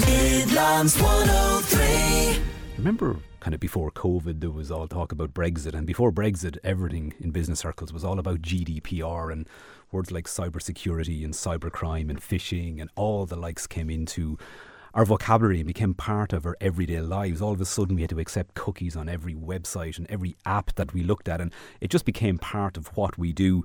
Midlands 103. Remember, kind of before COVID, there was all talk about Brexit, and before Brexit, everything in business circles was all about GDPR and words like cybersecurity and cybercrime and phishing and all the likes came into our vocabulary and became part of our everyday lives. All of a sudden, we had to accept cookies on every website and every app that we looked at, and it just became part of what we do.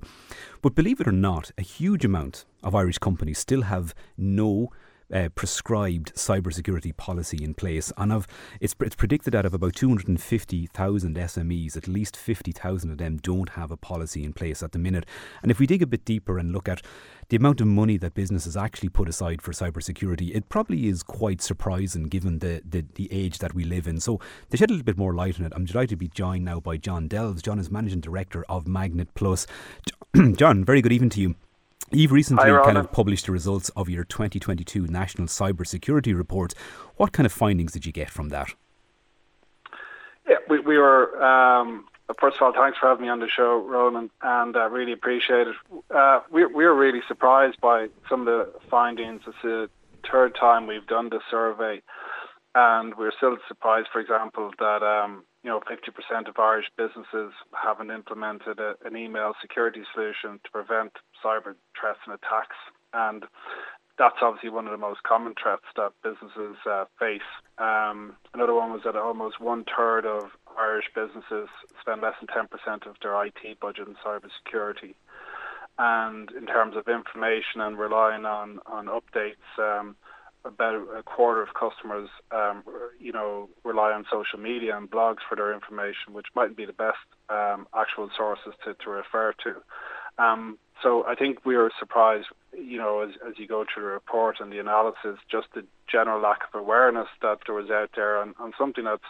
But believe it or not, a huge amount of Irish companies still have no uh, prescribed cybersecurity policy in place. And of, it's, it's predicted that of about 250,000 SMEs, at least 50,000 of them don't have a policy in place at the minute. And if we dig a bit deeper and look at the amount of money that businesses actually put aside for cybersecurity, it probably is quite surprising given the, the, the age that we live in. So, to shed a little bit more light on it, I'm delighted to be joined now by John Delves. John is Managing Director of Magnet Plus. John, very good evening to you. You've recently Hi, kind of published the results of your 2022 National Cybersecurity Report. What kind of findings did you get from that? Yeah, we, we were, um, first of all, thanks for having me on the show, Ronan, and uh, really appreciate it. Uh, we, we were really surprised by some of the findings. It's the third time we've done this survey, and we're still surprised, for example, that um, you know 50% of Irish businesses haven't implemented a, an email security solution to prevent cyber threats and attacks, and that's obviously one of the most common threats that businesses uh, face. Um, another one was that almost one third of Irish businesses spend less than 10% of their IT budget in cybersecurity. And in terms of information and relying on, on updates, um, about a quarter of customers, um, you know, rely on social media and blogs for their information, which mightn't be the best um, actual sources to, to refer to. Um, so I think we were surprised, you know, as, as you go through the report and the analysis, just the general lack of awareness that there was out there on, on something that's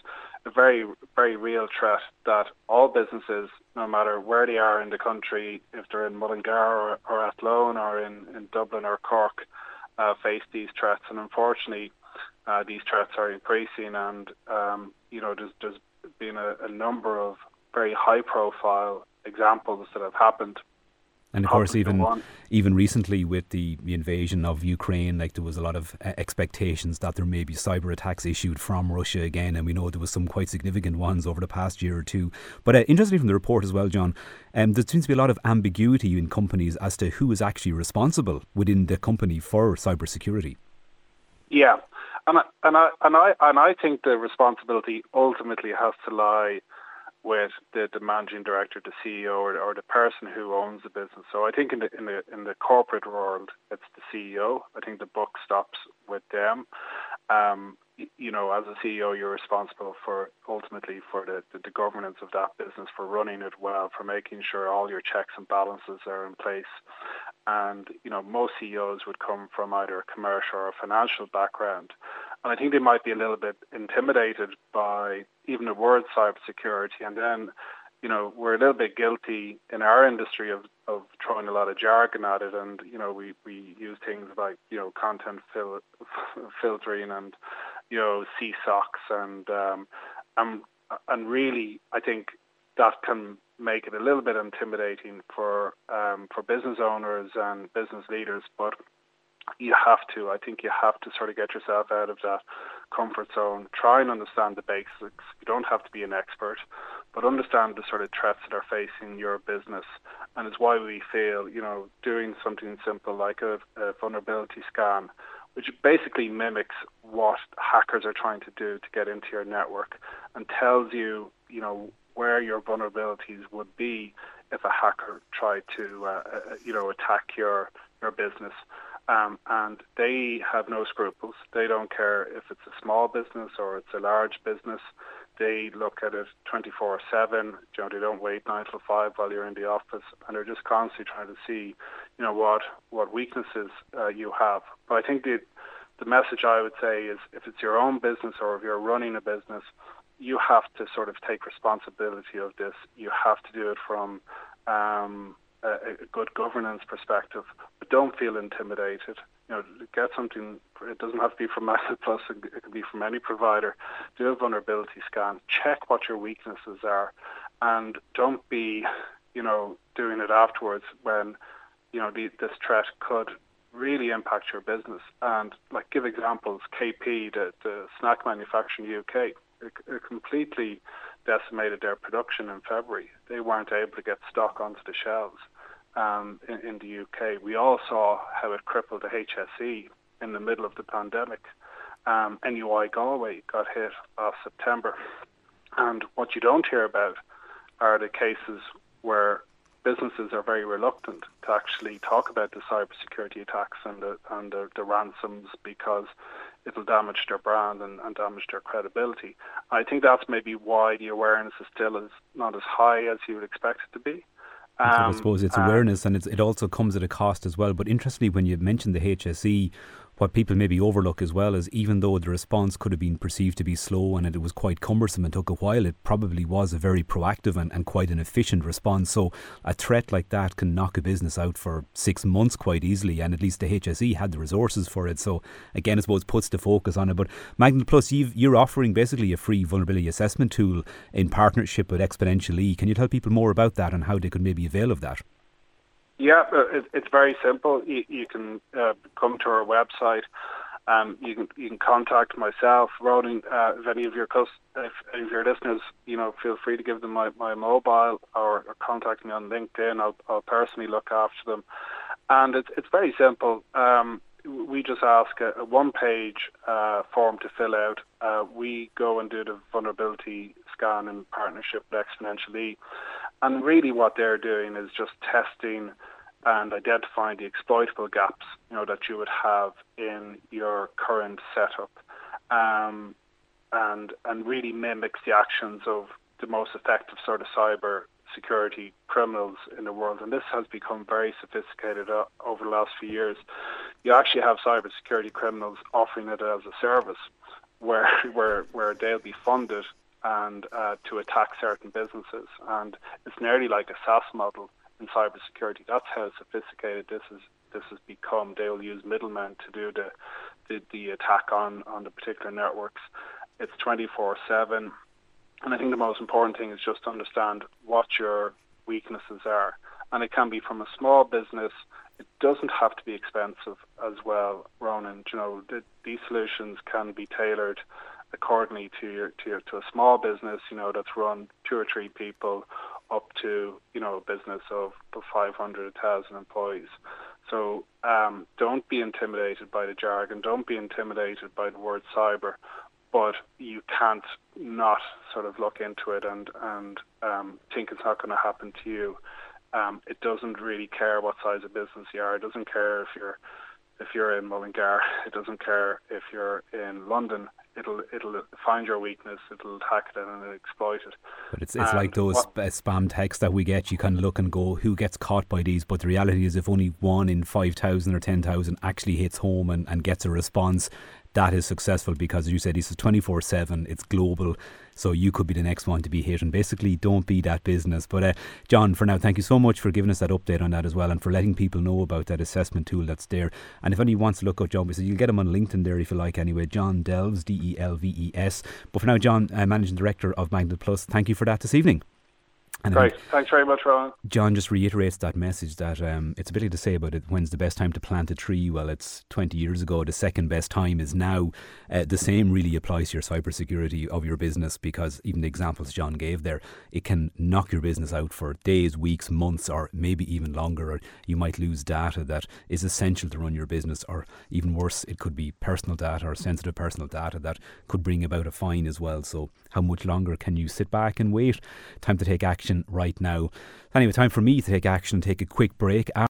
a very, very real threat that all businesses, no matter where they are in the country, if they're in Mullingar or, or Athlone or in, in Dublin or Cork, uh, face these threats. And unfortunately, uh, these threats are increasing and, um, you know, there's, there's been a, a number of very high profile examples that have happened and of course, even even recently with the, the invasion of Ukraine, like there was a lot of uh, expectations that there may be cyber attacks issued from Russia again, and we know there was some quite significant ones over the past year or two. But uh, interestingly, from the report as well, John, um, there seems to be a lot of ambiguity in companies as to who is actually responsible within the company for cybersecurity. Yeah, and I, and I and I and I think the responsibility ultimately has to lie with the, the managing director, the CEO, or, or, the person who owns the business. So I think in the in the in the corporate world, it's the CEO. I think the buck stops with them. Um, you know, as a CEO, you're responsible for ultimately for the, the, the, governance of that business, for running it well, for making sure all your checks and balances are in place. And, you know, most CEOs would come from either a commercial or a financial background. And I think they might be a little bit intimidated by even the word cybersecurity. And then, you know, we're a little bit guilty in our industry of, of throwing a lot of jargon at it. And, you know, we, we use things like, you know, content fil- filtering and, you know, CSOCs and, um, and, and really, I think that can make it a little bit intimidating for um, for business owners and business leaders. But you have to. I think you have to sort of get yourself out of that comfort zone. Try and understand the basics. You don't have to be an expert, but understand the sort of threats that are facing your business. And it's why we feel, you know, doing something simple like a, a vulnerability scan, which basically mimics what hackers are trying to do to get into your network and tells you, you know, where your vulnerabilities would be if a hacker tried to, uh, uh, you know, attack your your business. Um, and they have no scruples. They don't care if it's a small business or it's a large business. They look at it 24/7. You know, they don't wait nine till five while you're in the office, and they're just constantly trying to see, you know, what what weaknesses uh, you have. But I think the the message I would say is, if it's your own business or if you're running a business, you have to sort of take responsibility of this. You have to do it from um, a, a, good governance perspective, but don't feel intimidated. You know, get something. It doesn't have to be from Magnet Plus. It can be from any provider. Do a vulnerability scan. Check what your weaknesses are, and don't be, you know, doing it afterwards when, you know, the, this threat could really impact your business. And like give examples, KP, the, the snack manufacturer in the UK, it, it completely decimated their production in February. They weren't able to get stock onto the shelves um, in, in the UK. We all saw how it crippled the HSE in the middle of the pandemic. Um, NUI Galway got hit last September. And what you don't hear about are the cases where businesses are very reluctant to actually talk about the cybersecurity attacks and the, and the, the ransoms because it'll damage their brand and, and damage their credibility. I think that's maybe why the awareness is still is not as high as you would expect it to be. Um, I suppose it's awareness and it's, it also comes at a cost as well. But interestingly, when you mentioned the HSE, what people maybe overlook as well is even though the response could have been perceived to be slow and it was quite cumbersome and took a while, it probably was a very proactive and, and quite an efficient response. So a threat like that can knock a business out for six months quite easily, and at least the HSE had the resources for it. So again, I suppose puts the focus on it. But Magnet Plus, you are offering basically a free vulnerability assessment tool in partnership with Exponential E. Can you tell people more about that and how they could maybe avail of that? Yeah, uh, it, it's very simple. You, can uh, come to our website. Um, you can you can contact myself, Ronan. Uh, if any of your if any of your listeners, you know, feel free to give them my, my mobile or, or contact me on LinkedIn. I'll, I'll personally look after them, and it's it's very simple. Um, we just ask a, a one-page uh, form to fill out. Uh, we go and do the vulnerability scan in partnership with Exponential E, and really, what they're doing is just testing and identifying the exploitable gaps, you know, that you would have in your current setup, um, and and really mimics the actions of the most effective sort of cyber security criminals in the world. And this has become very sophisticated uh, over the last few years. You actually have cyber security criminals offering it as a service, where where where they'll be funded and uh, to attack certain businesses. And it's nearly like a SaaS model in cybersecurity. That's how sophisticated this is. This has become. They will use middlemen to do the, the, the attack on on the particular networks. It's 24/7, and I think the most important thing is just to understand what your weaknesses are. And it can be from a small business. It doesn't have to be expensive as well, Ronan. You know, the, these solutions can be tailored accordingly to your, to your, to a small business, you know, that's run two or three people up to you know a business of 500, 1,000 employees. So um, don't be intimidated by the jargon. Don't be intimidated by the word cyber. But you can't not sort of look into it and and um, think it's not going to happen to you. Um, it doesn't really care what size of business you are. It doesn't care if you're if you're in Mullingar. It doesn't care if you're in London it'll it'll find your weakness, it'll attack it and it'll exploit it. But it's it's and like those what, spam texts that we get. You kind of look and go, who gets caught by these? But the reality is, if only one in five thousand or ten thousand actually hits home and, and gets a response, that is successful because, as you said, this is 24 7, it's global. So you could be the next one to be hit. And basically, don't be that business. But, uh, John, for now, thank you so much for giving us that update on that as well and for letting people know about that assessment tool that's there. And if anyone wants to look up John, you'll get him on LinkedIn there if you like anyway. John Delves, D E L V E S. But for now, John, uh, Managing Director of Magnet Plus, thank you for that this evening. And Great. Thanks very much, Ron. John just reiterates that message that um, it's a bit to say about it. When's the best time to plant a tree? Well, it's 20 years ago. The second best time is now. Uh, the same really applies to your cybersecurity of your business because even the examples John gave there, it can knock your business out for days, weeks, months, or maybe even longer. Or you might lose data that is essential to run your business, or even worse, it could be personal data or sensitive personal data that could bring about a fine as well. So, how much longer can you sit back and wait? Time to take action action right now. Anyway, time for me to take action take a quick break.